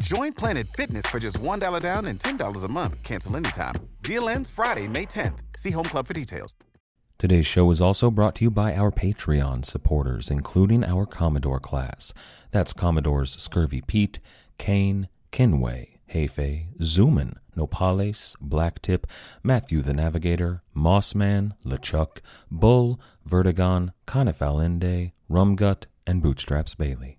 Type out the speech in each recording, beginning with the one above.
Join Planet Fitness for just $1 down and $10 a month. Cancel anytime. Deal ends Friday, May 10th. See Home Club for details. Today's show is also brought to you by our Patreon supporters, including our Commodore class. That's Commodores Scurvy Pete, Kane, Kinway, Hefe, Zoomin, Nopales, Blacktip, Matthew the Navigator, Mossman, LeChuck, Bull, Vertigon, Conifalinde, Rumgut, and Bootstraps Bailey.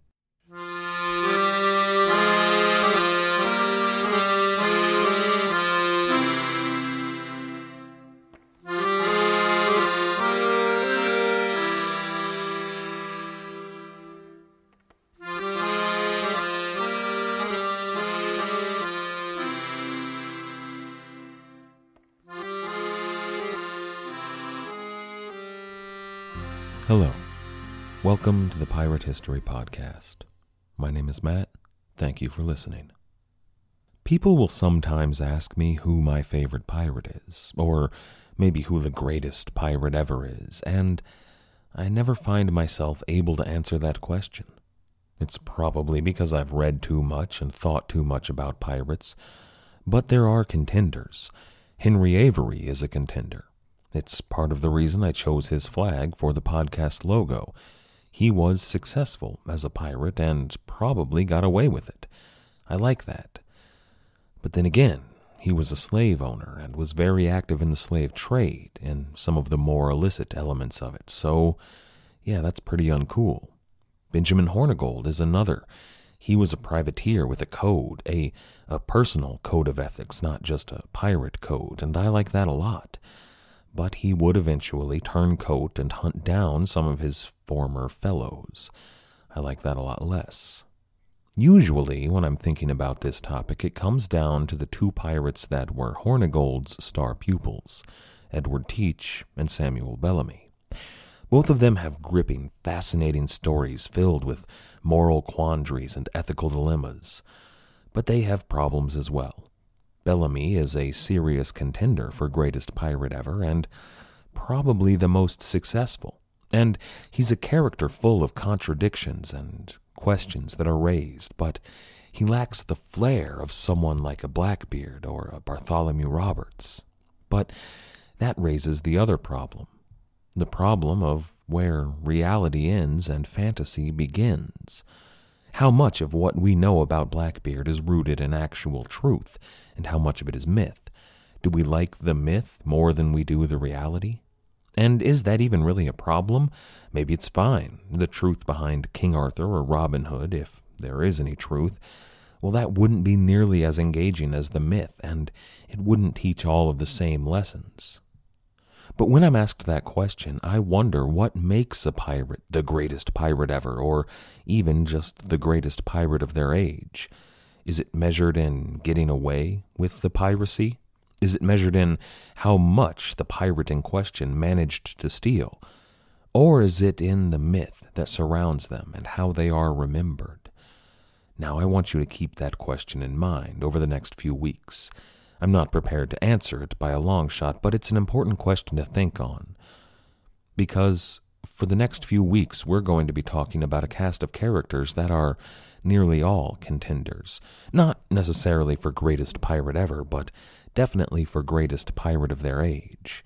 Hello. Welcome to the Pirate History Podcast. My name is Matt. Thank you for listening. People will sometimes ask me who my favorite pirate is, or maybe who the greatest pirate ever is, and I never find myself able to answer that question. It's probably because I've read too much and thought too much about pirates, but there are contenders. Henry Avery is a contender. It's part of the reason I chose his flag for the podcast logo. He was successful as a pirate and probably got away with it. I like that. But then again, he was a slave owner and was very active in the slave trade and some of the more illicit elements of it. So, yeah, that's pretty uncool. Benjamin Hornigold is another. He was a privateer with a code, a, a personal code of ethics, not just a pirate code, and I like that a lot but he would eventually turn coat and hunt down some of his former fellows. I like that a lot less. Usually, when I'm thinking about this topic, it comes down to the two pirates that were Hornigold's star pupils, Edward Teach and Samuel Bellamy. Both of them have gripping, fascinating stories filled with moral quandaries and ethical dilemmas, but they have problems as well. Bellamy is a serious contender for greatest pirate ever and probably the most successful. And he's a character full of contradictions and questions that are raised, but he lacks the flair of someone like a Blackbeard or a Bartholomew Roberts. But that raises the other problem the problem of where reality ends and fantasy begins. How much of what we know about Blackbeard is rooted in actual truth, and how much of it is myth? Do we like the myth more than we do the reality? And is that even really a problem? Maybe it's fine. The truth behind King Arthur or Robin Hood, if there is any truth, well, that wouldn't be nearly as engaging as the myth, and it wouldn't teach all of the same lessons. But when I'm asked that question, I wonder what makes a pirate the greatest pirate ever, or even just the greatest pirate of their age. Is it measured in getting away with the piracy? Is it measured in how much the pirate in question managed to steal? Or is it in the myth that surrounds them and how they are remembered? Now, I want you to keep that question in mind over the next few weeks. I'm not prepared to answer it by a long shot, but it's an important question to think on. Because for the next few weeks, we're going to be talking about a cast of characters that are nearly all contenders. Not necessarily for greatest pirate ever, but definitely for greatest pirate of their age.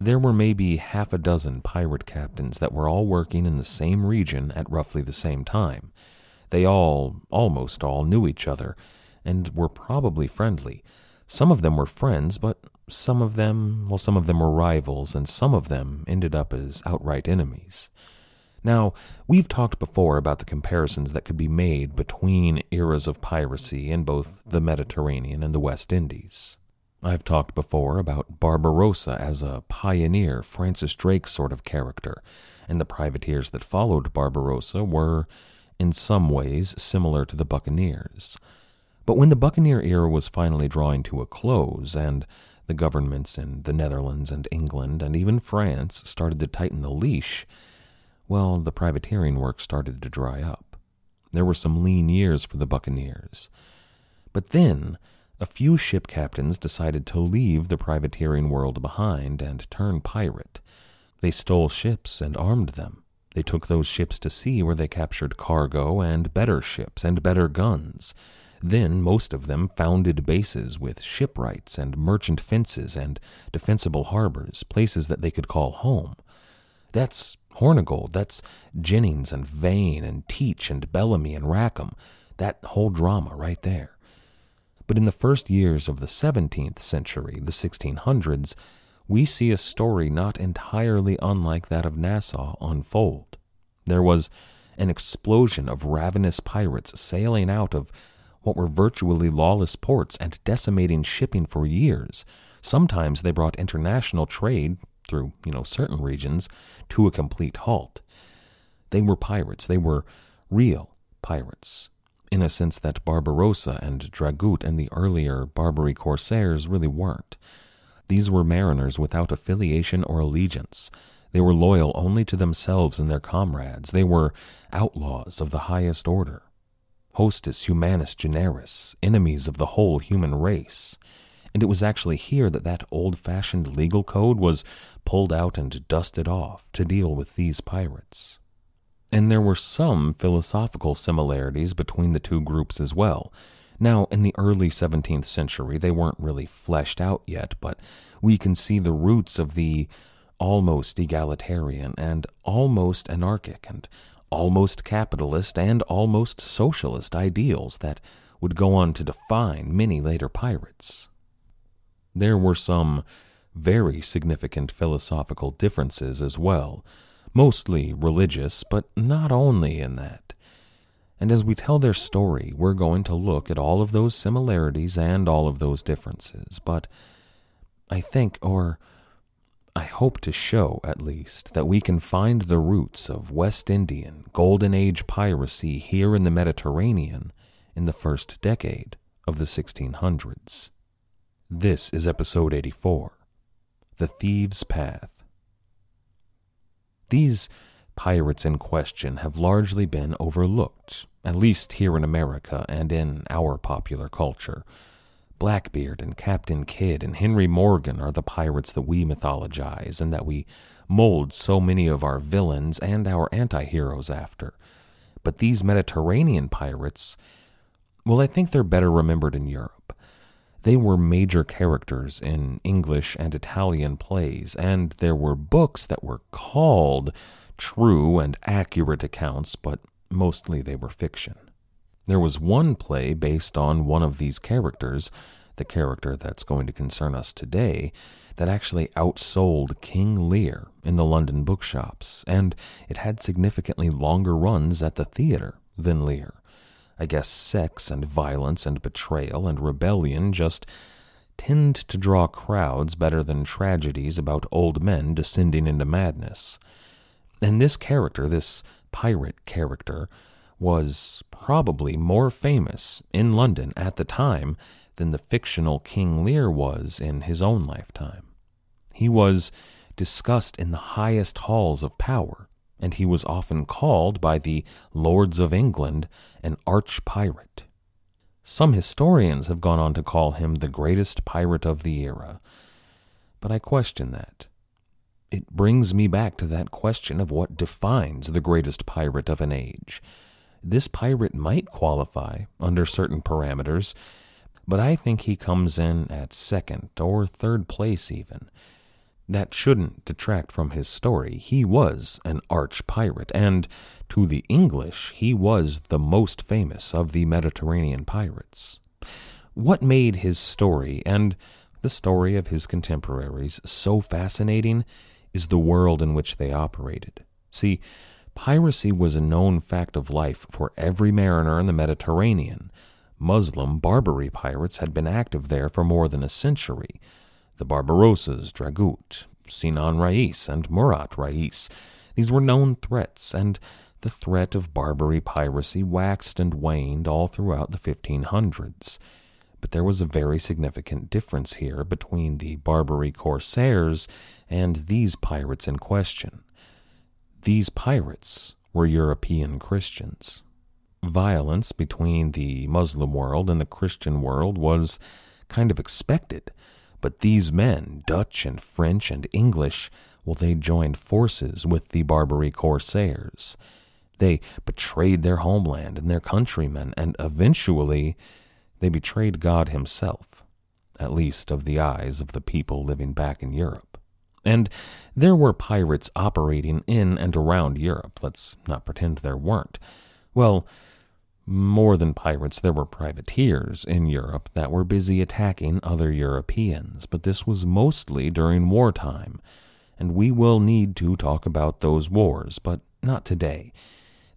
There were maybe half a dozen pirate captains that were all working in the same region at roughly the same time. They all, almost all, knew each other and were probably friendly. Some of them were friends, but some of them, well, some of them were rivals, and some of them ended up as outright enemies. Now, we've talked before about the comparisons that could be made between eras of piracy in both the Mediterranean and the West Indies. I've talked before about Barbarossa as a pioneer, Francis Drake sort of character, and the privateers that followed Barbarossa were, in some ways, similar to the buccaneers. But when the buccaneer era was finally drawing to a close, and the governments in the Netherlands and England and even France started to tighten the leash, well, the privateering work started to dry up. There were some lean years for the buccaneers. But then, a few ship captains decided to leave the privateering world behind and turn pirate. They stole ships and armed them. They took those ships to sea where they captured cargo and better ships and better guns. Then most of them founded bases with shipwrights and merchant fences and defensible harbors, places that they could call home. That's Hornigold, that's Jennings and Vane and Teach and Bellamy and Rackham, that whole drama right there. But in the first years of the 17th century, the 1600s, we see a story not entirely unlike that of Nassau unfold. There was an explosion of ravenous pirates sailing out of what were virtually lawless ports and decimating shipping for years. Sometimes they brought international trade through, you know, certain regions to a complete halt. They were pirates. They were real pirates, in a sense that Barbarossa and Dragut and the earlier Barbary corsairs really weren't. These were mariners without affiliation or allegiance. They were loyal only to themselves and their comrades. They were outlaws of the highest order. Hostis humani generis, enemies of the whole human race. And it was actually here that that old fashioned legal code was pulled out and dusted off to deal with these pirates. And there were some philosophical similarities between the two groups as well. Now, in the early 17th century, they weren't really fleshed out yet, but we can see the roots of the almost egalitarian and almost anarchic and almost capitalist and almost socialist ideals that would go on to define many later pirates. There were some very significant philosophical differences as well, mostly religious, but not only in that. And as we tell their story, we're going to look at all of those similarities and all of those differences. But I think, or I hope to show at least, that we can find the roots of West Indian Golden Age piracy here in the Mediterranean in the first decade of the 1600s. This is episode 84 The Thieves' Path. These pirates in question have largely been overlooked, at least here in America and in our popular culture. Blackbeard and Captain Kidd and Henry Morgan are the pirates that we mythologize and that we mold so many of our villains and our anti heroes after. But these Mediterranean pirates, well, I think they're better remembered in Europe. They were major characters in English and Italian plays, and there were books that were called true and accurate accounts, but mostly they were fiction. There was one play based on one of these characters, the character that's going to concern us today, that actually outsold King Lear in the London bookshops, and it had significantly longer runs at the theater than Lear. I guess sex and violence and betrayal and rebellion just tend to draw crowds better than tragedies about old men descending into madness. And this character, this pirate character, was probably more famous in London at the time than the fictional King Lear was in his own lifetime. He was discussed in the highest halls of power, and he was often called by the lords of England an arch pirate. Some historians have gone on to call him the greatest pirate of the era, but I question that. It brings me back to that question of what defines the greatest pirate of an age. This pirate might qualify under certain parameters, but I think he comes in at second or third place, even. That shouldn't detract from his story. He was an arch pirate, and to the English, he was the most famous of the Mediterranean pirates. What made his story and the story of his contemporaries so fascinating is the world in which they operated. See, piracy was a known fact of life for every mariner in the Mediterranean. Muslim Barbary pirates had been active there for more than a century. The Barbarossas, Dragut, Sinan Rais, and Murat Rais. These were known threats, and the threat of Barbary piracy waxed and waned all throughout the 1500s. But there was a very significant difference here between the Barbary corsairs and these pirates in question. These pirates were European Christians. Violence between the Muslim world and the Christian world was kind of expected, but these men, Dutch and French and English, well, they joined forces with the Barbary corsairs. They betrayed their homeland and their countrymen, and eventually they betrayed God Himself, at least of the eyes of the people living back in Europe. And there were pirates operating in and around Europe. Let's not pretend there weren't. Well, more than pirates, there were privateers in Europe that were busy attacking other Europeans, but this was mostly during wartime, and we will need to talk about those wars, but not today.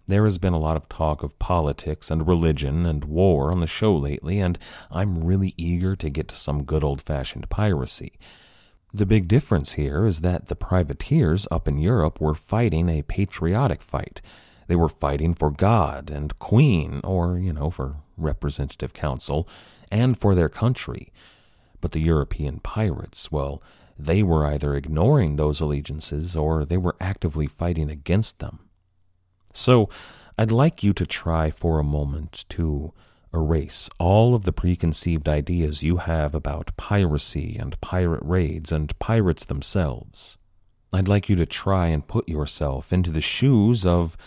There has been a lot of talk of politics and religion and war on the show lately, and I'm really eager to get to some good old fashioned piracy. The big difference here is that the privateers up in Europe were fighting a patriotic fight. They were fighting for God and Queen, or, you know, for representative council, and for their country. But the European pirates, well, they were either ignoring those allegiances or they were actively fighting against them. So I'd like you to try for a moment to erase all of the preconceived ideas you have about piracy and pirate raids and pirates themselves. I'd like you to try and put yourself into the shoes of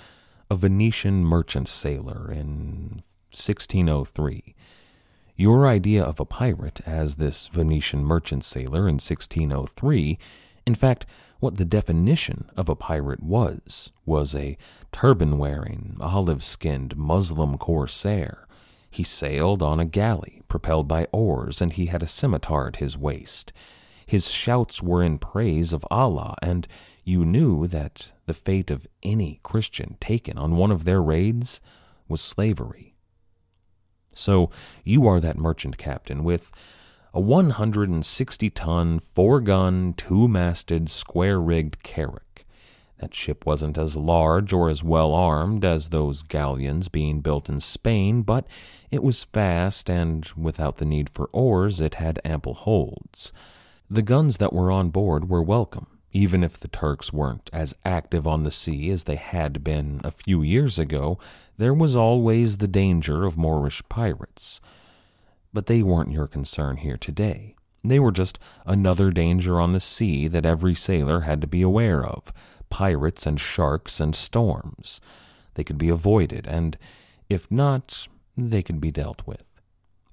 a Venetian merchant sailor in 1603. Your idea of a pirate as this Venetian merchant sailor in 1603, in fact, what the definition of a pirate was, was a turban wearing, olive skinned Muslim corsair. He sailed on a galley propelled by oars, and he had a scimitar at his waist. His shouts were in praise of Allah, and you knew that the fate of any Christian taken on one of their raids was slavery. So you are that merchant captain with a 160 ton, four gun, two masted, square rigged carrack. That ship wasn't as large or as well armed as those galleons being built in Spain, but it was fast, and without the need for oars, it had ample holds. The guns that were on board were welcome, even if the Turks weren't as active on the sea as they had been a few years ago. There was always the danger of Moorish pirates. But they weren't your concern here today. They were just another danger on the sea that every sailor had to be aware of pirates and sharks and storms. They could be avoided, and if not, they could be dealt with.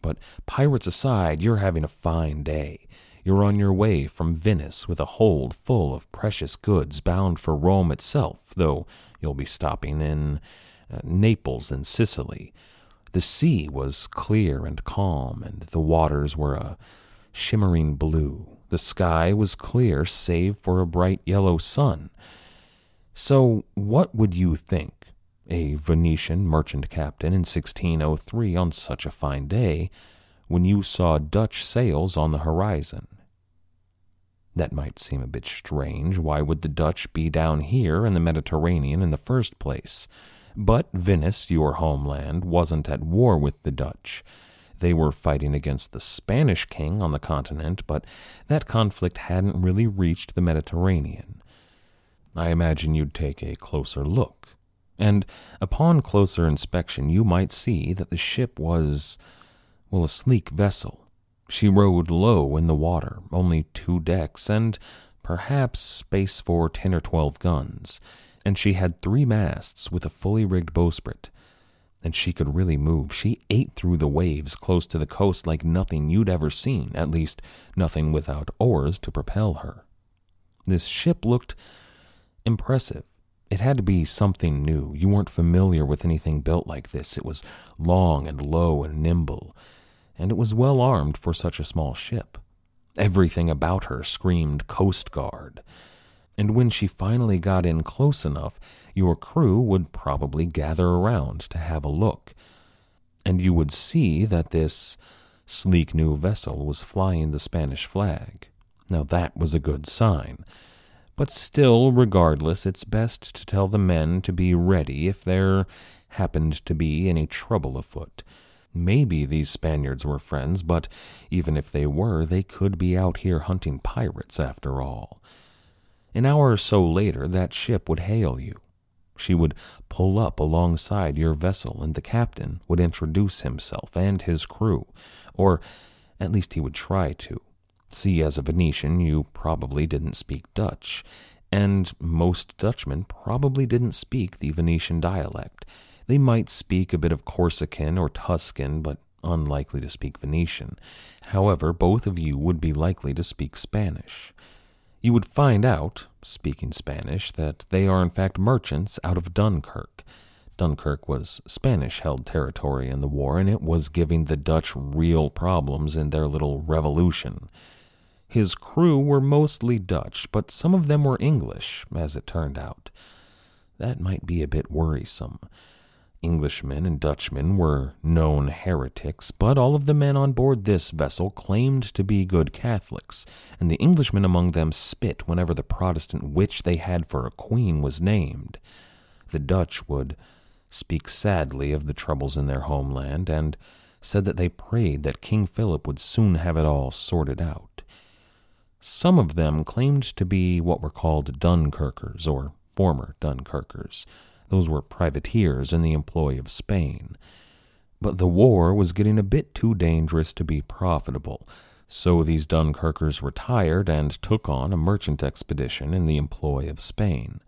But pirates aside, you're having a fine day. You're on your way from Venice with a hold full of precious goods bound for Rome itself, though you'll be stopping in uh, Naples and Sicily. The sea was clear and calm, and the waters were a shimmering blue. The sky was clear, save for a bright yellow sun. So, what would you think, a Venetian merchant captain in 1603 on such a fine day, when you saw Dutch sails on the horizon? That might seem a bit strange. Why would the Dutch be down here in the Mediterranean in the first place? But Venice, your homeland, wasn't at war with the Dutch. They were fighting against the Spanish king on the continent, but that conflict hadn't really reached the Mediterranean. I imagine you'd take a closer look. And upon closer inspection, you might see that the ship was, well, a sleek vessel. She rode low in the water, only two decks, and perhaps space for ten or twelve guns and she had three masts with a fully rigged bowsprit. And she could really move. She ate through the waves close to the coast like nothing you'd ever seen, at least nothing without oars to propel her. This ship looked impressive. It had to be something new. You weren't familiar with anything built like this. It was long and low and nimble, and it was well armed for such a small ship. Everything about her screamed Coast Guard and when she finally got in close enough, your crew would probably gather around to have a look. And you would see that this sleek new vessel was flying the Spanish flag. Now that was a good sign. But still, regardless, it's best to tell the men to be ready if there happened to be any trouble afoot. Maybe these Spaniards were friends, but even if they were, they could be out here hunting pirates after all. An hour or so later, that ship would hail you. She would pull up alongside your vessel, and the captain would introduce himself and his crew, or at least he would try to. See, as a Venetian, you probably didn't speak Dutch, and most Dutchmen probably didn't speak the Venetian dialect. They might speak a bit of Corsican or Tuscan, but unlikely to speak Venetian. However, both of you would be likely to speak Spanish. You would find out, speaking Spanish, that they are in fact merchants out of Dunkirk. Dunkirk was Spanish held territory in the war, and it was giving the Dutch real problems in their little revolution. His crew were mostly Dutch, but some of them were English, as it turned out. That might be a bit worrisome. Englishmen and Dutchmen were known heretics, but all of the men on board this vessel claimed to be good Catholics, and the Englishmen among them spit whenever the Protestant witch they had for a queen was named. The Dutch would speak sadly of the troubles in their homeland, and said that they prayed that King Philip would soon have it all sorted out. Some of them claimed to be what were called Dunkirkers, or former Dunkirkers those were privateers in the employ of Spain. But the war was getting a bit too dangerous to be profitable, so these Dunkirkers retired and took on a merchant expedition in the employ of Spain.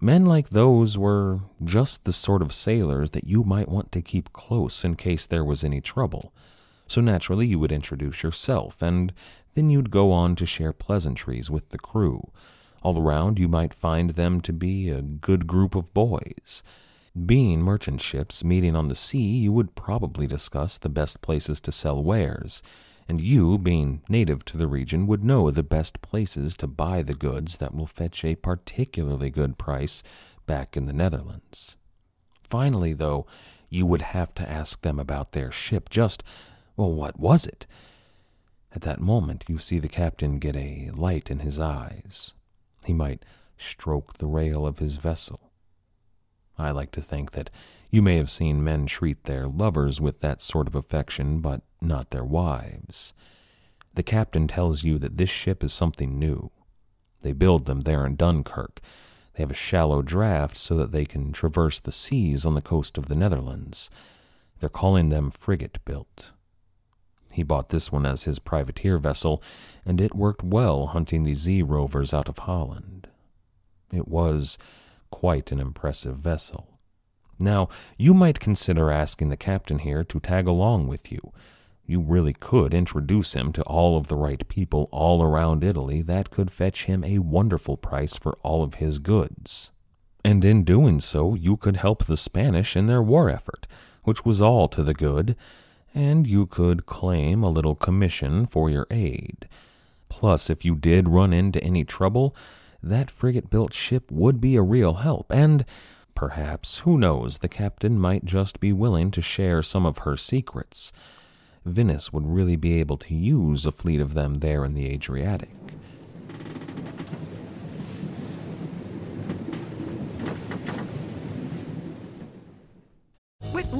Men like those were just the sort of sailors that you might want to keep close in case there was any trouble. So naturally, you would introduce yourself, and then you'd go on to share pleasantries with the crew. All around, you might find them to be a good group of boys. Being merchant ships meeting on the sea, you would probably discuss the best places to sell wares, and you, being native to the region, would know the best places to buy the goods that will fetch a particularly good price back in the Netherlands. Finally, though, you would have to ask them about their ship. Just, well, what was it? At that moment, you see the captain get a light in his eyes. He might stroke the rail of his vessel. I like to think that you may have seen men treat their lovers with that sort of affection, but not their wives. The captain tells you that this ship is something new. They build them there in Dunkirk. They have a shallow draft so that they can traverse the seas on the coast of the Netherlands. They're calling them frigate built. He bought this one as his privateer vessel, and it worked well hunting the Zee rovers out of Holland. It was quite an impressive vessel. Now, you might consider asking the captain here to tag along with you. You really could introduce him to all of the right people all around Italy that could fetch him a wonderful price for all of his goods. And in doing so, you could help the Spanish in their war effort, which was all to the good and you could claim a little commission for your aid. Plus, if you did run into any trouble, that frigate built ship would be a real help, and perhaps, who knows, the captain might just be willing to share some of her secrets. Venice would really be able to use a fleet of them there in the Adriatic.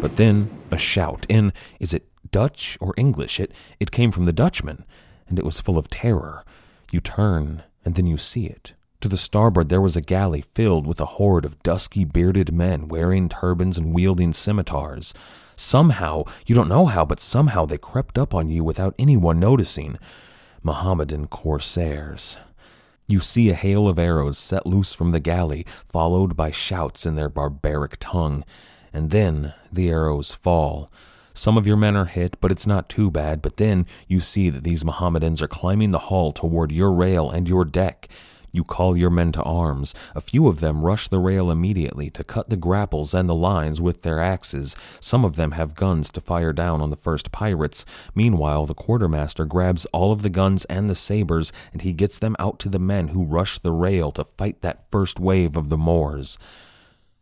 But then a shout in, is it Dutch or English. It, it came from the Dutchman, and it was full of terror. You turn, and then you see it. To the starboard there was a galley filled with a horde of dusky bearded men wearing turbans and wielding scimitars. Somehow, you don't know how, but somehow they crept up on you without anyone noticing. Mohammedan corsairs. You see a hail of arrows set loose from the galley, followed by shouts in their barbaric tongue. And then the arrows fall. Some of your men are hit, but it's not too bad. But then you see that these Mohammedans are climbing the hull toward your rail and your deck. You call your men to arms. A few of them rush the rail immediately to cut the grapples and the lines with their axes. Some of them have guns to fire down on the first pirates. Meanwhile, the quartermaster grabs all of the guns and the sabers, and he gets them out to the men who rush the rail to fight that first wave of the Moors.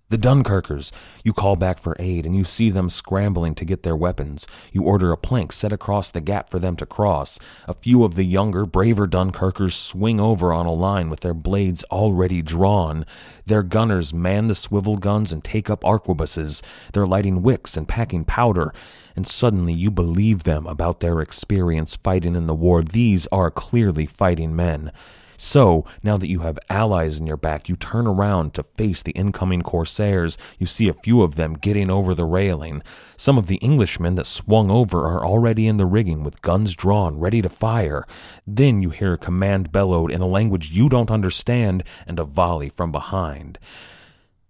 The Dunkirkers! You call back for aid, and you see them scrambling to get their weapons. You order a plank set across the gap for them to cross. A few of the younger, braver Dunkirkers swing over on a line with their blades already drawn. Their gunners man the swivel guns and take up arquebuses. They're lighting wicks and packing powder. And suddenly you believe them about their experience fighting in the war. These are clearly fighting men. So, now that you have allies in your back, you turn around to face the incoming corsairs. You see a few of them getting over the railing. Some of the Englishmen that swung over are already in the rigging with guns drawn, ready to fire. Then you hear a command bellowed in a language you don't understand and a volley from behind.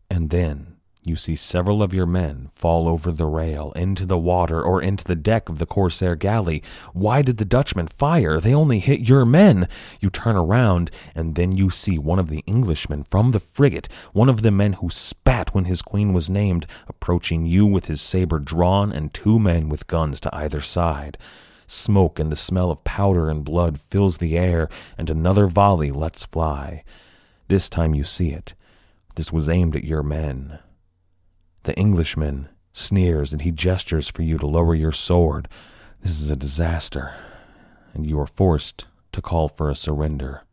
And then you see several of your men fall over the rail, into the water, or into the deck of the corsair galley. Why did the Dutchmen fire? They only hit your men. You turn around, and then you see one of the Englishmen from the frigate, one of the men who spat when his queen was named, approaching you with his saber drawn and two men with guns to either side. Smoke and the smell of powder and blood fills the air, and another volley lets fly. This time you see it. This was aimed at your men. The Englishman sneers and he gestures for you to lower your sword. This is a disaster, and you are forced to call for a surrender.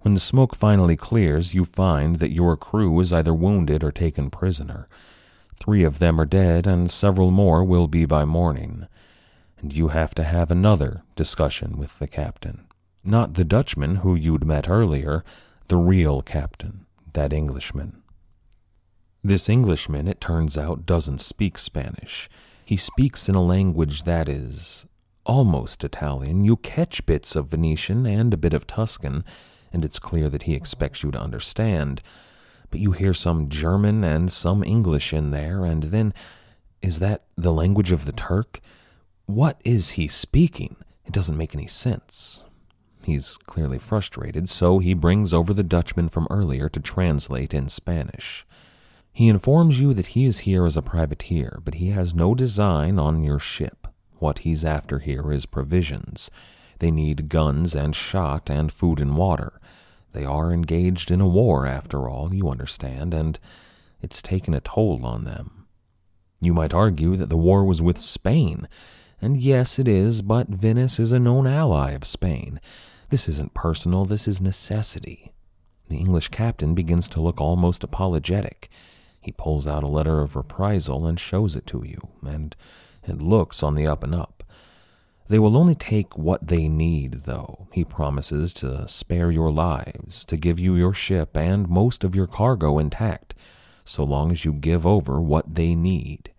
When the smoke finally clears, you find that your crew is either wounded or taken prisoner. Three of them are dead, and several more will be by morning. And you have to have another discussion with the captain. Not the Dutchman who you'd met earlier, the real captain, that Englishman. This Englishman, it turns out, doesn't speak Spanish. He speaks in a language that is almost Italian. You catch bits of Venetian and a bit of Tuscan, and it's clear that he expects you to understand. But you hear some German and some English in there, and then is that the language of the Turk? What is he speaking? It doesn't make any sense. He's clearly frustrated, so he brings over the Dutchman from earlier to translate in Spanish. He informs you that he is here as a privateer, but he has no design on your ship. What he's after here is provisions. They need guns and shot and food and water. They are engaged in a war, after all, you understand, and it's taken a toll on them. You might argue that the war was with Spain, and yes, it is, but Venice is a known ally of Spain. This isn't personal, this is necessity. The English captain begins to look almost apologetic. He pulls out a letter of reprisal and shows it to you, and it looks on the up and up. They will only take what they need, though. He promises to spare your lives, to give you your ship and most of your cargo intact, so long as you give over what they need.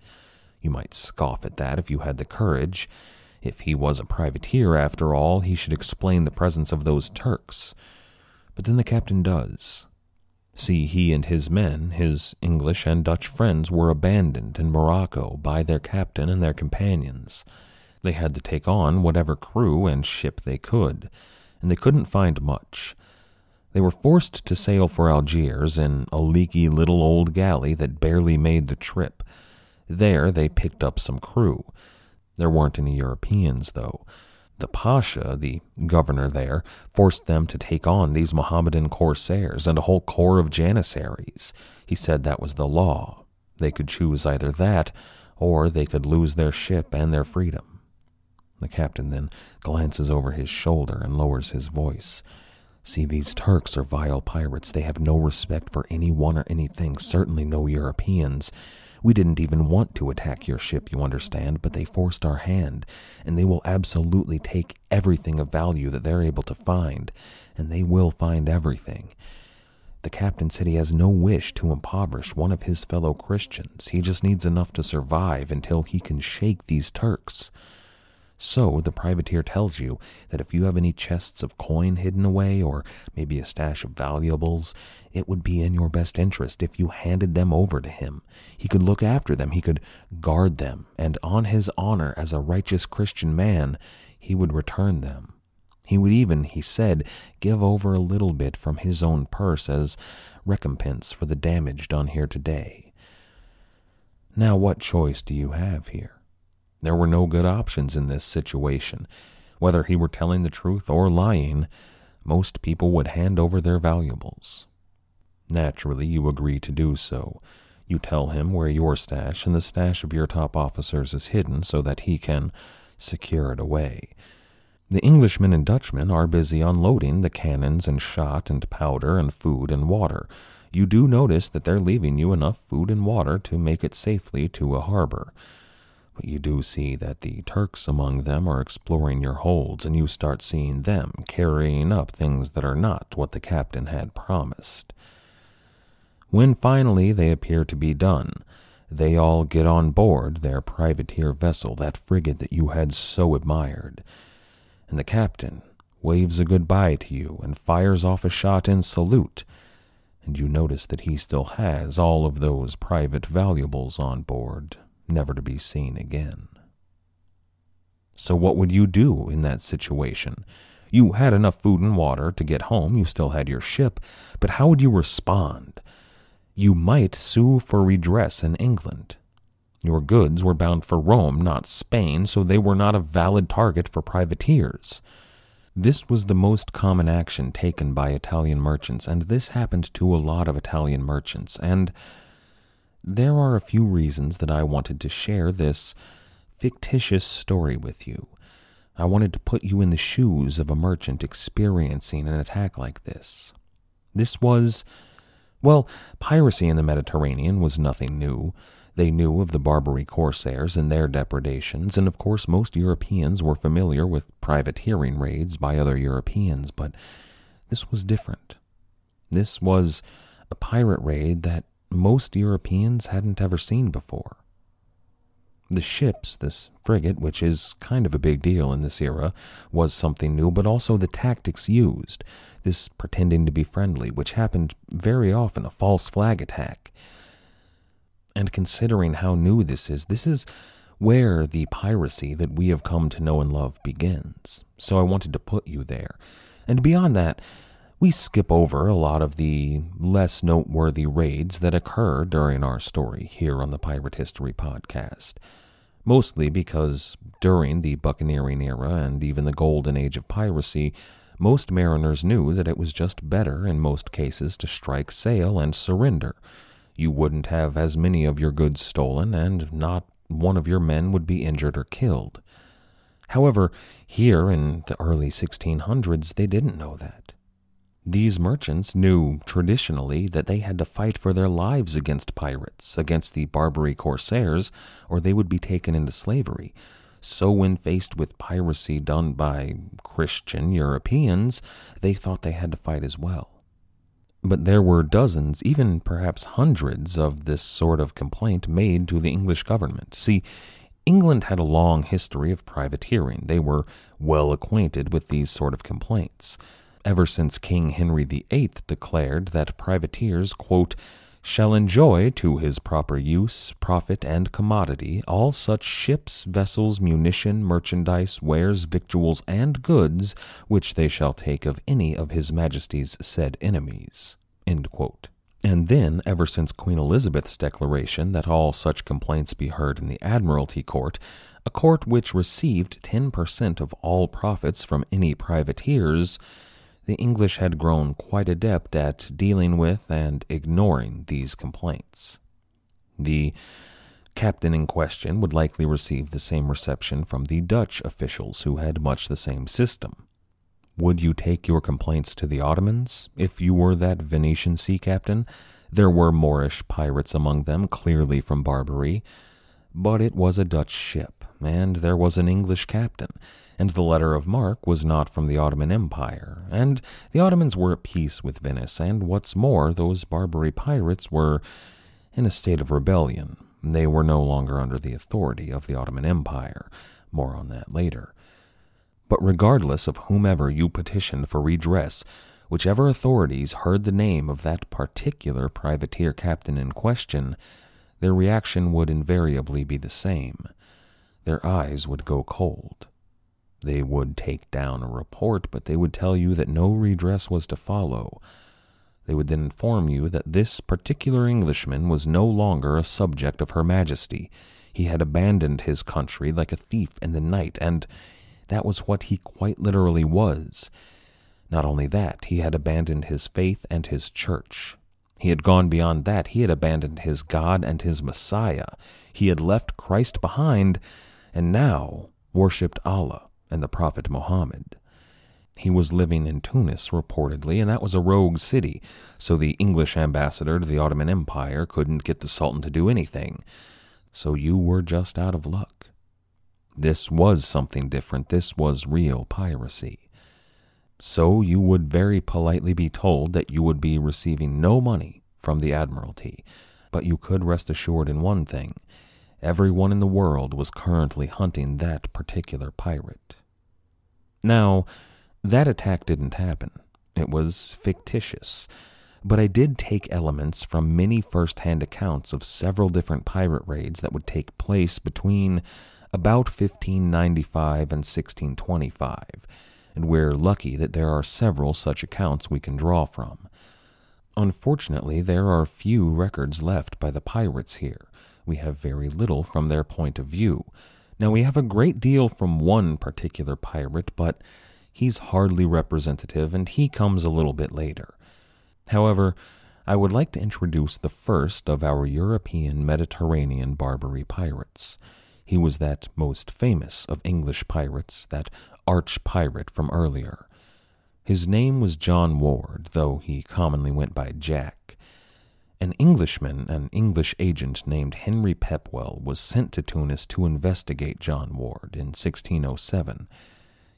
You might scoff at that if you had the courage. If he was a privateer, after all, he should explain the presence of those Turks. But then the captain does. See, he and his men, his English and Dutch friends, were abandoned in Morocco by their captain and their companions. They had to take on whatever crew and ship they could, and they couldn't find much. They were forced to sail for Algiers in a leaky little old galley that barely made the trip. There they picked up some crew. There weren't any Europeans, though. The Pasha, the governor there, forced them to take on these Mohammedan corsairs and a whole corps of janissaries. He said that was the law. They could choose either that, or they could lose their ship and their freedom. The captain then glances over his shoulder and lowers his voice. See, these Turks are vile pirates. They have no respect for anyone or anything, certainly no Europeans. We didn't even want to attack your ship, you understand, but they forced our hand, and they will absolutely take everything of value that they're able to find, and they will find everything. The captain said he has no wish to impoverish one of his fellow Christians. He just needs enough to survive until he can shake these Turks. So the privateer tells you that if you have any chests of coin hidden away, or maybe a stash of valuables, it would be in your best interest if you handed them over to him. He could look after them, he could guard them, and on his honor as a righteous Christian man, he would return them. He would even, he said, give over a little bit from his own purse as recompense for the damage done here today. Now, what choice do you have here? There were no good options in this situation. Whether he were telling the truth or lying, most people would hand over their valuables. Naturally, you agree to do so. You tell him where your stash and the stash of your top officers is hidden so that he can secure it away. The Englishmen and Dutchmen are busy unloading the cannons and shot and powder and food and water. You do notice that they're leaving you enough food and water to make it safely to a harbor. But you do see that the Turks among them are exploring your holds, and you start seeing them carrying up things that are not what the captain had promised. When finally they appear to be done, they all get on board their privateer vessel, that frigate that you had so admired and the captain waves a goodbye to you and fires off a shot in salute, and you notice that he still has all of those private valuables on board, never to be seen again. So, what would you do in that situation? You had enough food and water to get home, you still had your ship, but how would you respond? You might sue for redress in England. Your goods were bound for Rome, not Spain, so they were not a valid target for privateers. This was the most common action taken by Italian merchants, and this happened to a lot of Italian merchants. And there are a few reasons that I wanted to share this fictitious story with you. I wanted to put you in the shoes of a merchant experiencing an attack like this. This was, well, piracy in the Mediterranean was nothing new. They knew of the Barbary corsairs and their depredations, and of course most Europeans were familiar with privateering raids by other Europeans, but this was different. This was a pirate raid that most Europeans hadn't ever seen before. The ships, this frigate, which is kind of a big deal in this era, was something new, but also the tactics used, this pretending to be friendly, which happened very often, a false flag attack. And considering how new this is, this is where the piracy that we have come to know and love begins. So I wanted to put you there. And beyond that, we skip over a lot of the less noteworthy raids that occur during our story here on the Pirate History Podcast. Mostly because during the buccaneering era and even the golden age of piracy, most mariners knew that it was just better in most cases to strike sail and surrender you wouldn't have as many of your goods stolen, and not one of your men would be injured or killed. However, here in the early 1600s, they didn't know that. These merchants knew traditionally that they had to fight for their lives against pirates, against the Barbary corsairs, or they would be taken into slavery. So, when faced with piracy done by Christian Europeans, they thought they had to fight as well. But there were dozens, even perhaps hundreds, of this sort of complaint made to the English government. See, England had a long history of privateering. They were well acquainted with these sort of complaints. Ever since King Henry VIII declared that privateers, quote, shall enjoy to his proper use, profit, and commodity all such ships, vessels, munition, merchandise, wares, victuals, and goods which they shall take of any of his majesty's said enemies. And then, ever since Queen Elizabeth's declaration that all such complaints be heard in the Admiralty Court, a court which received 10% of all profits from any privateers, the English had grown quite adept at dealing with and ignoring these complaints. The captain in question would likely receive the same reception from the Dutch officials who had much the same system. Would you take your complaints to the Ottomans if you were that Venetian sea captain? There were Moorish pirates among them, clearly from Barbary, but it was a Dutch ship, and there was an English captain, and the letter of marque was not from the Ottoman Empire, and the Ottomans were at peace with Venice, and what's more, those Barbary pirates were in a state of rebellion. They were no longer under the authority of the Ottoman Empire. More on that later. But regardless of whomever you petitioned for redress, whichever authorities heard the name of that particular privateer captain in question, their reaction would invariably be the same. Their eyes would go cold. They would take down a report, but they would tell you that no redress was to follow. They would then inform you that this particular Englishman was no longer a subject of Her Majesty. He had abandoned his country like a thief in the night, and that was what he quite literally was. Not only that, he had abandoned his faith and his church. He had gone beyond that. He had abandoned his God and his Messiah. He had left Christ behind and now worshipped Allah and the Prophet Muhammad. He was living in Tunis, reportedly, and that was a rogue city, so the English ambassador to the Ottoman Empire couldn't get the Sultan to do anything. So you were just out of luck. This was something different. This was real piracy. So you would very politely be told that you would be receiving no money from the Admiralty, but you could rest assured in one thing everyone in the world was currently hunting that particular pirate. Now, that attack didn't happen. It was fictitious. But I did take elements from many first hand accounts of several different pirate raids that would take place between about 1595 and 1625 and we're lucky that there are several such accounts we can draw from. Unfortunately, there are few records left by the pirates here. We have very little from their point of view. Now, we have a great deal from one particular pirate, but he's hardly representative and he comes a little bit later. However, I would like to introduce the first of our European Mediterranean Barbary pirates. He was that most famous of English pirates, that arch pirate from earlier. His name was John Ward, though he commonly went by Jack. An Englishman, an English agent named Henry Pepwell, was sent to Tunis to investigate John Ward in 1607.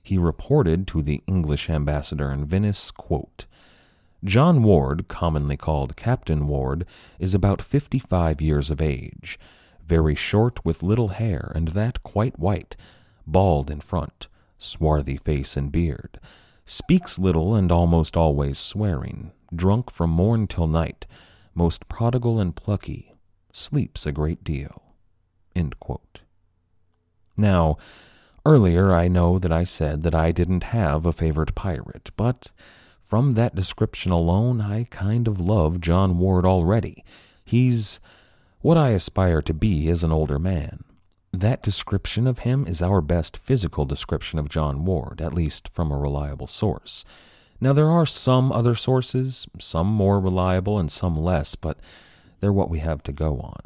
He reported to the English ambassador in Venice, quote, John Ward, commonly called Captain Ward, is about fifty five years of age, very short with little hair, and that quite white, bald in front swarthy face and beard, speaks little and almost always swearing, drunk from morn till night, most prodigal and plucky, sleeps a great deal. Now, earlier I know that I said that I didn't have a favorite pirate, but from that description alone I kind of love John Ward already. He's what I aspire to be as an older man. That description of him is our best physical description of John Ward, at least from a reliable source. Now, there are some other sources, some more reliable and some less, but they're what we have to go on.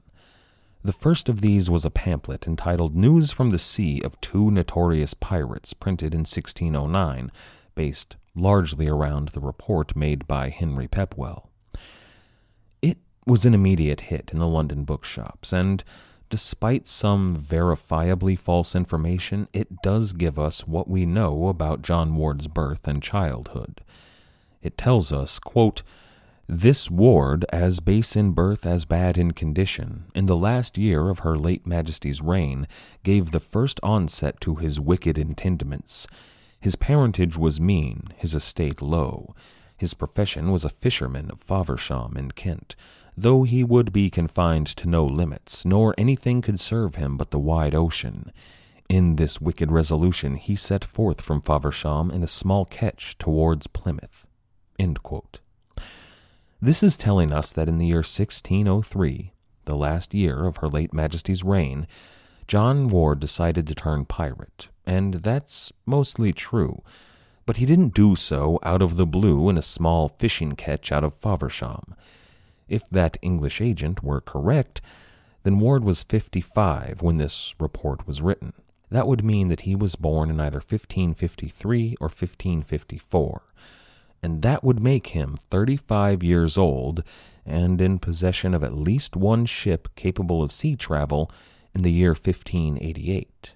The first of these was a pamphlet entitled News from the Sea of Two Notorious Pirates, printed in 1609, based largely around the report made by Henry Pepwell. It was an immediate hit in the London bookshops, and despite some verifiably false information, it does give us what we know about John Ward's birth and childhood. It tells us, quote, this Ward, as base in birth as bad in condition, in the last year of her late Majesty's reign, gave the first onset to his wicked intendments. His parentage was mean, his estate low. His profession was a fisherman of Faversham in Kent though he would be confined to no limits, nor anything could serve him but the wide ocean. In this wicked resolution he set forth from Faversham in a small ketch towards Plymouth. This is telling us that in the year 1603, the last year of Her late Majesty's reign, John Ward decided to turn pirate, and that's mostly true. But he didn't do so out of the blue in a small fishing ketch out of Faversham. If that English agent were correct, then Ward was 55 when this report was written. That would mean that he was born in either 1553 or 1554, and that would make him 35 years old and in possession of at least one ship capable of sea travel in the year 1588.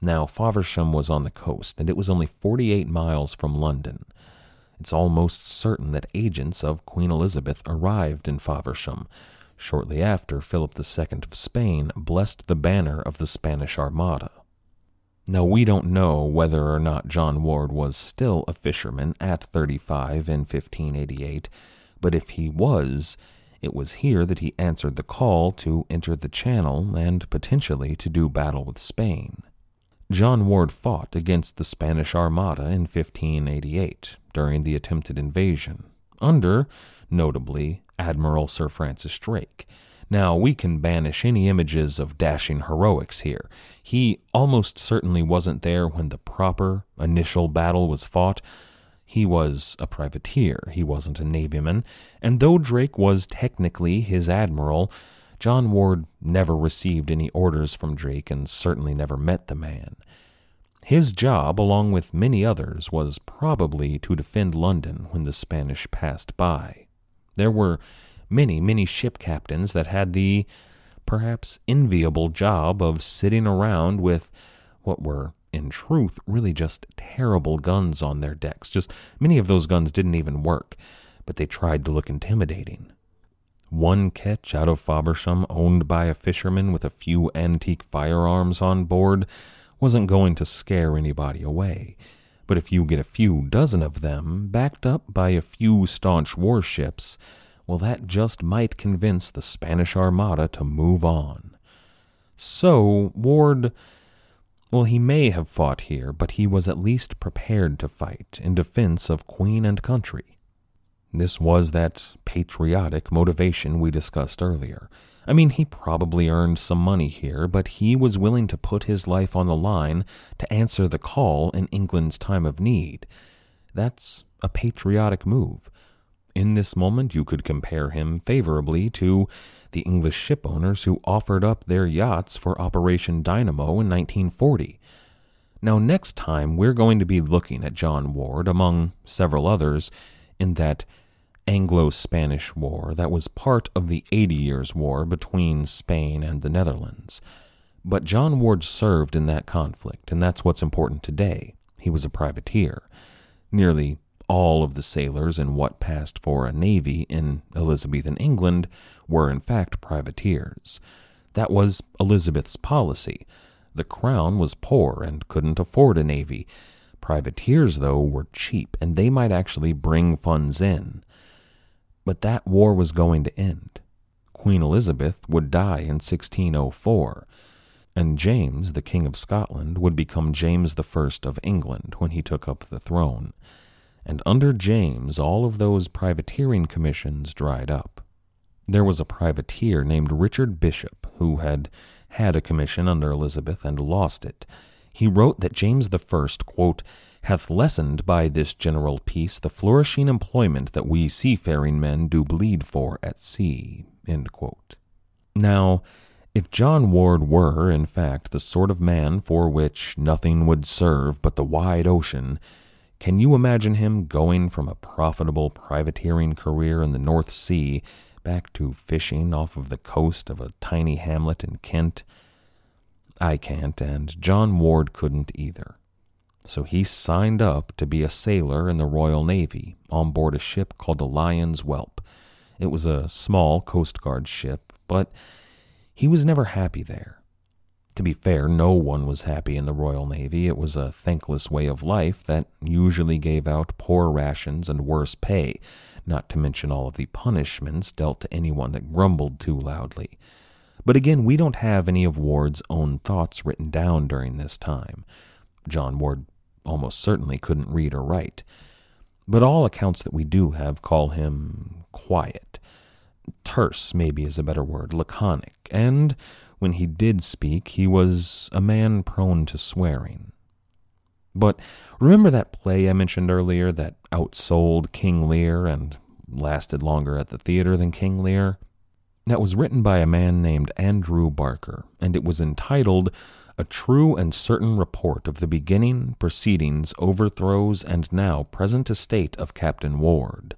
Now, Faversham was on the coast, and it was only 48 miles from London. It's almost certain that agents of Queen Elizabeth arrived in Faversham shortly after Philip II of Spain blessed the banner of the Spanish Armada. Now, we don't know whether or not John Ward was still a fisherman at 35 in 1588, but if he was, it was here that he answered the call to enter the Channel and potentially to do battle with Spain. John Ward fought against the Spanish Armada in 1588 during the attempted invasion, under, notably, Admiral Sir Francis Drake. Now, we can banish any images of dashing heroics here. He almost certainly wasn't there when the proper initial battle was fought. He was a privateer, he wasn't a navyman, and though Drake was technically his admiral, John Ward never received any orders from Drake and certainly never met the man. His job, along with many others, was probably to defend London when the Spanish passed by. There were many, many ship captains that had the perhaps enviable job of sitting around with what were, in truth, really just terrible guns on their decks. Just many of those guns didn't even work, but they tried to look intimidating. One ketch out of Faversham, owned by a fisherman with a few antique firearms on board, wasn't going to scare anybody away. But if you get a few dozen of them, backed up by a few staunch warships, well, that just might convince the Spanish Armada to move on. So, Ward, well, he may have fought here, but he was at least prepared to fight in defense of Queen and country. This was that patriotic motivation we discussed earlier. I mean, he probably earned some money here, but he was willing to put his life on the line to answer the call in England's time of need. That's a patriotic move. In this moment, you could compare him favorably to the English shipowners who offered up their yachts for Operation Dynamo in 1940. Now, next time, we're going to be looking at John Ward, among several others, in that Anglo Spanish War that was part of the Eighty Years' War between Spain and the Netherlands. But John Ward served in that conflict, and that's what's important today. He was a privateer. Nearly all of the sailors in what passed for a navy in Elizabethan England were in fact privateers. That was Elizabeth's policy. The crown was poor and couldn't afford a navy. Privateers, though, were cheap, and they might actually bring funds in. But that war was going to end. Queen Elizabeth would die in 1604, and James, the King of Scotland, would become James I of England when he took up the throne. And under James, all of those privateering commissions dried up. There was a privateer named Richard Bishop who had had a commission under Elizabeth and lost it. He wrote that James I, quote, hath lessened by this general peace the flourishing employment that we seafaring men do bleed for at sea. Now, if John Ward were, in fact, the sort of man for which nothing would serve but the wide ocean, can you imagine him going from a profitable privateering career in the North Sea back to fishing off of the coast of a tiny hamlet in Kent? I can't, and John Ward couldn't either. So he signed up to be a sailor in the Royal Navy on board a ship called the Lion's Whelp. It was a small Coast Guard ship, but he was never happy there. To be fair, no one was happy in the Royal Navy. It was a thankless way of life that usually gave out poor rations and worse pay, not to mention all of the punishments dealt to anyone that grumbled too loudly. But again, we don't have any of Ward's own thoughts written down during this time. John Ward almost certainly couldn't read or write. But all accounts that we do have call him quiet. Terse, maybe is a better word, laconic, and when he did speak, he was a man prone to swearing. But remember that play I mentioned earlier that outsold King Lear and lasted longer at the theater than King Lear? That was written by a man named Andrew Barker, and it was entitled a true and certain report of the beginning, proceedings, overthrows, and now present estate of Captain Ward.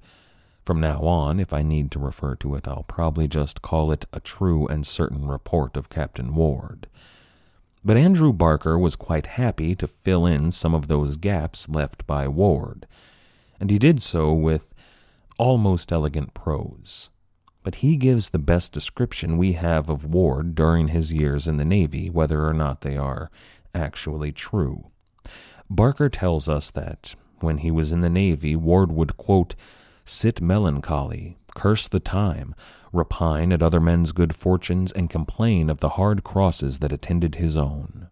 From now on, if I need to refer to it, I'll probably just call it a true and certain report of Captain Ward. But Andrew Barker was quite happy to fill in some of those gaps left by Ward, and he did so with almost elegant prose. But he gives the best description we have of Ward during his years in the Navy, whether or not they are actually true. Barker tells us that when he was in the Navy, Ward would, quote, sit melancholy, curse the time, repine at other men's good fortunes, and complain of the hard crosses that attended his own.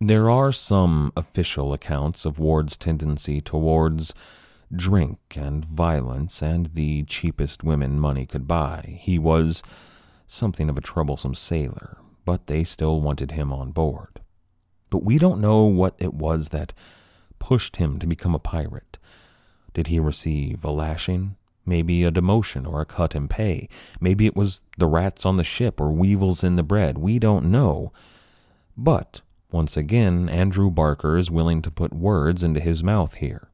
There are some official accounts of Ward's tendency towards drink and violence and the cheapest women money could buy. He was something of a troublesome sailor, but they still wanted him on board. But we don't know what it was that pushed him to become a pirate. Did he receive a lashing? Maybe a demotion or a cut in pay. Maybe it was the rats on the ship or weevils in the bread. We don't know. But, once again, Andrew Barker is willing to put words into his mouth here.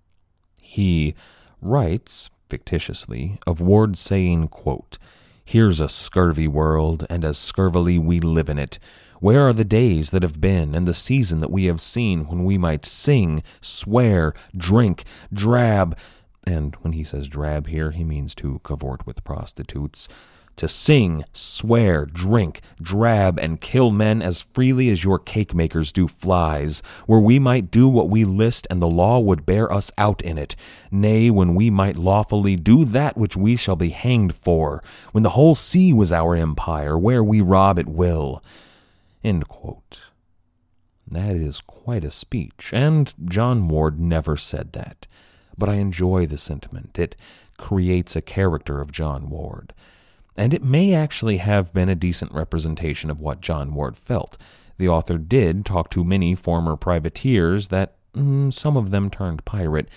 He writes, fictitiously, of Ward saying, quote, Here's a scurvy world, and as scurvily we live in it. Where are the days that have been, and the season that we have seen, when we might sing, swear, drink, drab, and when he says drab here, he means to cavort with prostitutes, to sing, swear, drink, drab, and kill men as freely as your cake makers do flies, where we might do what we list, and the law would bear us out in it. Nay, when we might lawfully do that which we shall be hanged for, when the whole sea was our empire, where we rob at will. That is quite a speech, and John Ward never said that. But I enjoy the sentiment. It creates a character of John Ward and it may actually have been a decent representation of what John Ward felt. The author did talk to many former privateers that mm, some of them turned pirate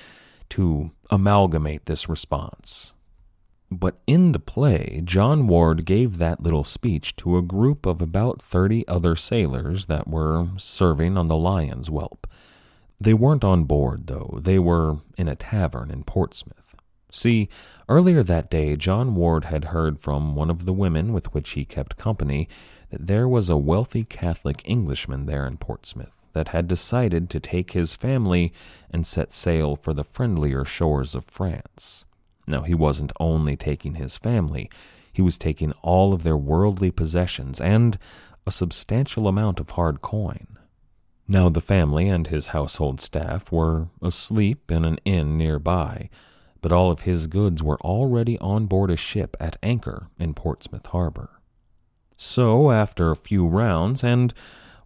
to amalgamate this response. But in the play, John Ward gave that little speech to a group of about 30 other sailors that were serving on the Lion's Whelp. They weren't on board, though. They were in a tavern in Portsmouth. See, earlier that day, John Ward had heard from one of the women with which he kept company that there was a wealthy Catholic Englishman there in Portsmouth that had decided to take his family and set sail for the friendlier shores of France. Now, he wasn't only taking his family, he was taking all of their worldly possessions and a substantial amount of hard coin. Now, the family and his household staff were asleep in an inn nearby but all of his goods were already on board a ship at anchor in Portsmouth Harbor. So, after a few rounds, and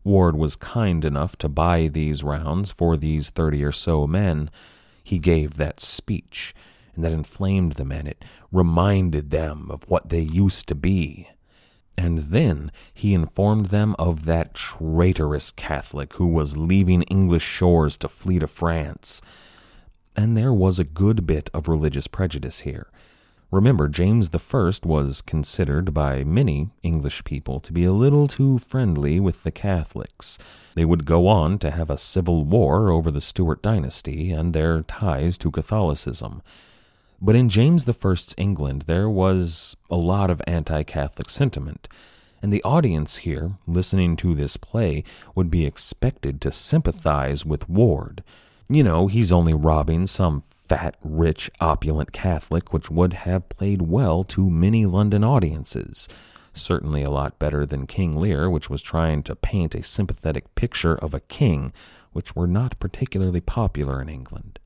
Ward was kind enough to buy these rounds for these thirty or so men, he gave that speech, and that inflamed the men. It reminded them of what they used to be. And then he informed them of that traitorous Catholic who was leaving English shores to flee to France and there was a good bit of religious prejudice here. Remember, James I was considered by many English people to be a little too friendly with the Catholics. They would go on to have a civil war over the Stuart dynasty and their ties to Catholicism. But in James I's England, there was a lot of anti Catholic sentiment, and the audience here, listening to this play, would be expected to sympathize with Ward. You know, he's only robbing some fat, rich, opulent Catholic, which would have played well to many London audiences. Certainly a lot better than King Lear, which was trying to paint a sympathetic picture of a king, which were not particularly popular in England.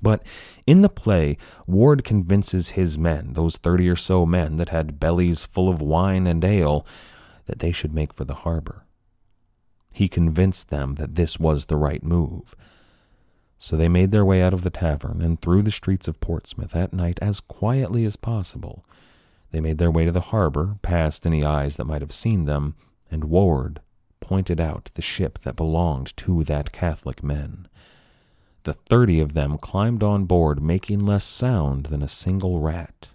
But in the play, Ward convinces his men, those thirty or so men that had bellies full of wine and ale, that they should make for the harbor. He convinced them that this was the right move. So they made their way out of the tavern and through the streets of Portsmouth at night as quietly as possible. They made their way to the harbor, past any eyes that might have seen them, and Ward pointed out the ship that belonged to that Catholic men. The thirty of them climbed on board, making less sound than a single rat.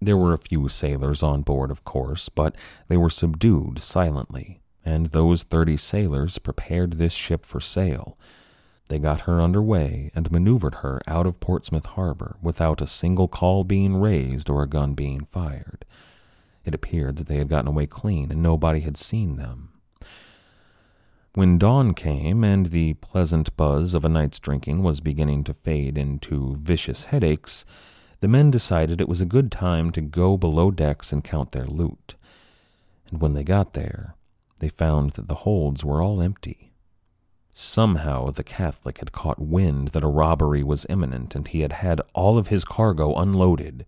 There were a few sailors on board, of course, but they were subdued silently, and those thirty sailors prepared this ship for sail. They got her under way and maneuvered her out of Portsmouth Harbor without a single call being raised or a gun being fired. It appeared that they had gotten away clean and nobody had seen them. When dawn came and the pleasant buzz of a night's drinking was beginning to fade into vicious headaches, the men decided it was a good time to go below decks and count their loot. And when they got there, they found that the holds were all empty. Somehow the Catholic had caught wind that a robbery was imminent and he had had all of his cargo unloaded.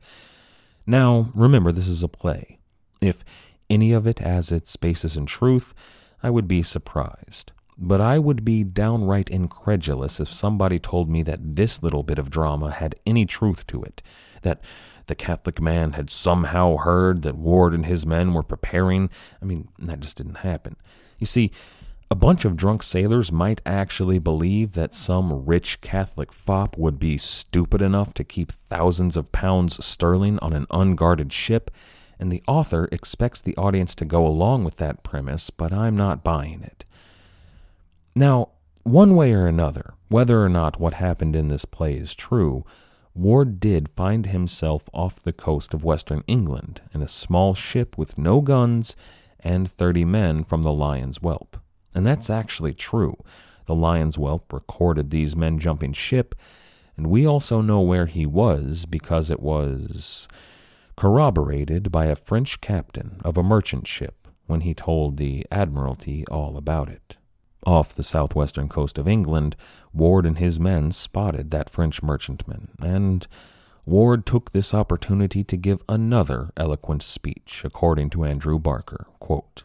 Now, remember, this is a play. If any of it has its basis in truth, I would be surprised. But I would be downright incredulous if somebody told me that this little bit of drama had any truth to it, that the Catholic man had somehow heard that Ward and his men were preparing. I mean, that just didn't happen. You see, a bunch of drunk sailors might actually believe that some rich Catholic fop would be stupid enough to keep thousands of pounds sterling on an unguarded ship and the author expects the audience to go along with that premise, but I'm not buying it. Now, one way or another, whether or not what happened in this play is true, Ward did find himself off the coast of western England in a small ship with no guns and 30 men from the Lion's Whelp. And that's actually true. The Lion's Whelp recorded these men jumping ship, and we also know where he was because it was corroborated by a French captain of a merchant ship when he told the Admiralty all about it. Off the southwestern coast of England, Ward and his men spotted that French merchantman, and Ward took this opportunity to give another eloquent speech, according to Andrew Barker. Quote,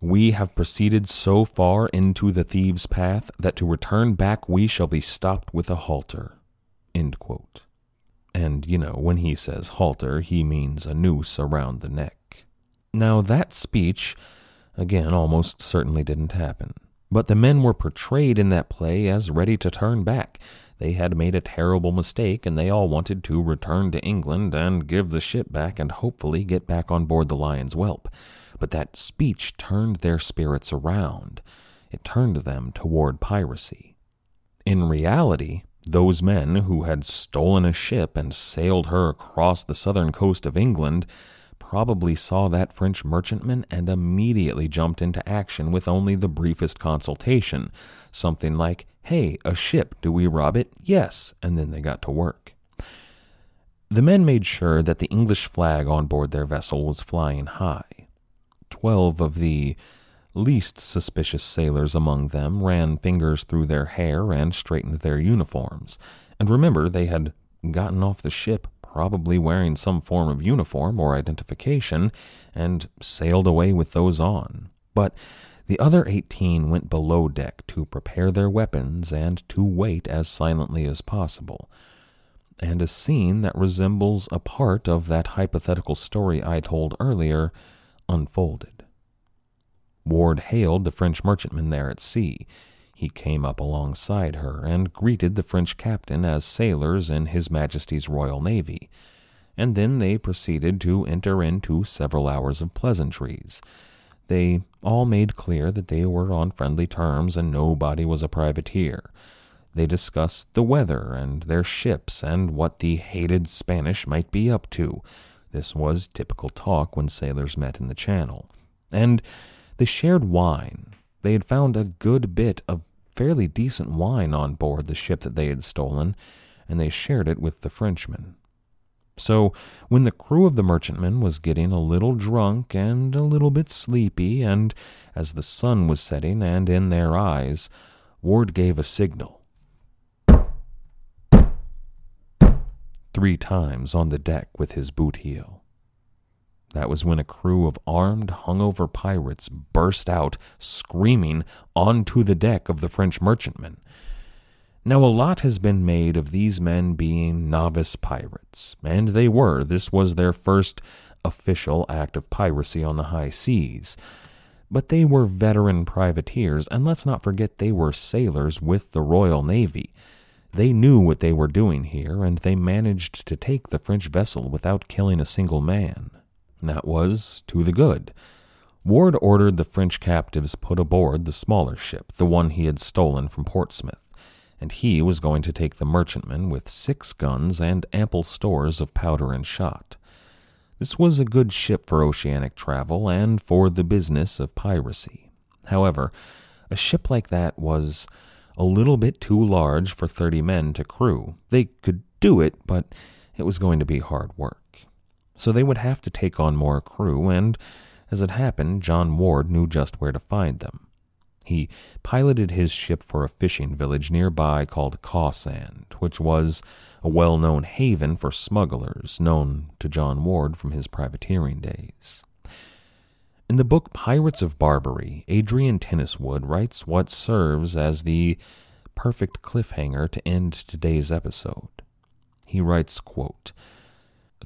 we have proceeded so far into the thieves' path that to return back we shall be stopped with a halter. And, you know, when he says halter, he means a noose around the neck. Now, that speech, again, almost certainly didn't happen. But the men were portrayed in that play as ready to turn back. They had made a terrible mistake, and they all wanted to return to England and give the ship back and hopefully get back on board the Lion's Whelp. But that speech turned their spirits around. It turned them toward piracy. In reality, those men who had stolen a ship and sailed her across the southern coast of England probably saw that French merchantman and immediately jumped into action with only the briefest consultation. Something like, Hey, a ship, do we rob it? Yes, and then they got to work. The men made sure that the English flag on board their vessel was flying high. Twelve of the least suspicious sailors among them ran fingers through their hair and straightened their uniforms. And remember, they had gotten off the ship probably wearing some form of uniform or identification and sailed away with those on. But the other eighteen went below deck to prepare their weapons and to wait as silently as possible. And a scene that resembles a part of that hypothetical story I told earlier unfolded. Ward hailed the French merchantman there at sea. He came up alongside her and greeted the French captain as sailors in His Majesty's Royal Navy, and then they proceeded to enter into several hours of pleasantries. They all made clear that they were on friendly terms and nobody was a privateer. They discussed the weather and their ships and what the hated Spanish might be up to. This was typical talk when sailors met in the Channel. And they shared wine. They had found a good bit of fairly decent wine on board the ship that they had stolen, and they shared it with the Frenchmen. So, when the crew of the merchantman was getting a little drunk and a little bit sleepy, and as the sun was setting and in their eyes, Ward gave a signal. Three times on the deck with his boot heel. That was when a crew of armed, hungover pirates burst out, screaming, onto the deck of the French merchantman. Now, a lot has been made of these men being novice pirates, and they were. This was their first official act of piracy on the high seas. But they were veteran privateers, and let's not forget they were sailors with the Royal Navy. They knew what they were doing here, and they managed to take the French vessel without killing a single man. That was to the good. Ward ordered the French captives put aboard the smaller ship, the one he had stolen from Portsmouth, and he was going to take the merchantman with six guns and ample stores of powder and shot. This was a good ship for oceanic travel and for the business of piracy. However, a ship like that was a little bit too large for 30 men to crew. They could do it, but it was going to be hard work. So they would have to take on more crew, and as it happened, John Ward knew just where to find them. He piloted his ship for a fishing village nearby called Cawsand, which was a well known haven for smugglers, known to John Ward from his privateering days. In the book Pirates of Barbary, Adrian Tinniswood writes what serves as the perfect cliffhanger to end today's episode. He writes, quote,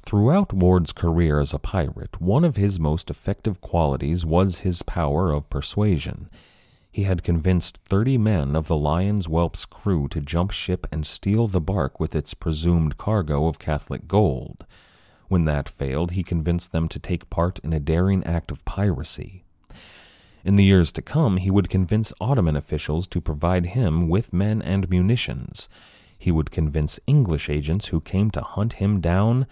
Throughout Ward's career as a pirate, one of his most effective qualities was his power of persuasion he had convinced thirty men of the Lion's Whelp's crew to jump ship and steal the bark with its presumed cargo of Catholic gold. When that failed, he convinced them to take part in a daring act of piracy. In the years to come, he would convince Ottoman officials to provide him with men and munitions. He would convince English agents who came to hunt him down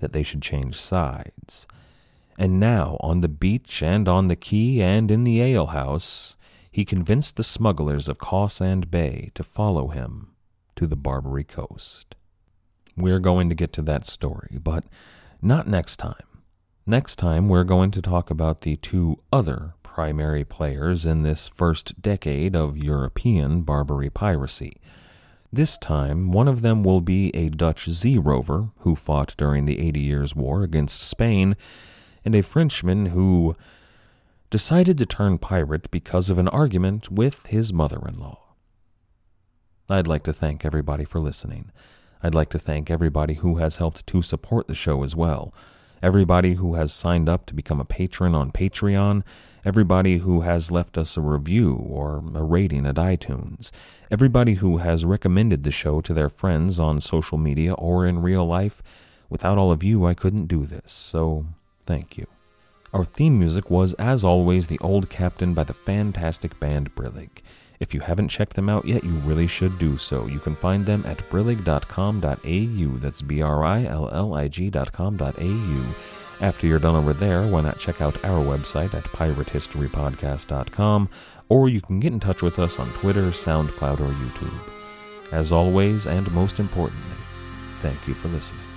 that they should change sides. And now, on the beach and on the quay and in the alehouse, he convinced the smugglers of Cawsand Bay to follow him to the Barbary coast. We're going to get to that story, but not next time. Next time, we're going to talk about the two other primary players in this first decade of European Barbary piracy. This time, one of them will be a Dutch sea rover who fought during the Eighty Years' War against Spain, and a Frenchman who decided to turn pirate because of an argument with his mother in law. I'd like to thank everybody for listening. I'd like to thank everybody who has helped to support the show as well. Everybody who has signed up to become a patron on Patreon, everybody who has left us a review or a rating at iTunes, everybody who has recommended the show to their friends on social media or in real life. Without all of you, I couldn't do this, so thank you. Our theme music was, as always, The Old Captain by the fantastic band Brillig. If you haven't checked them out yet, you really should do so. You can find them at brillig.com.au. That's B R I L L I G.com.au. After you're done over there, why not check out our website at piratehistorypodcast.com, or you can get in touch with us on Twitter, SoundCloud, or YouTube. As always, and most importantly, thank you for listening.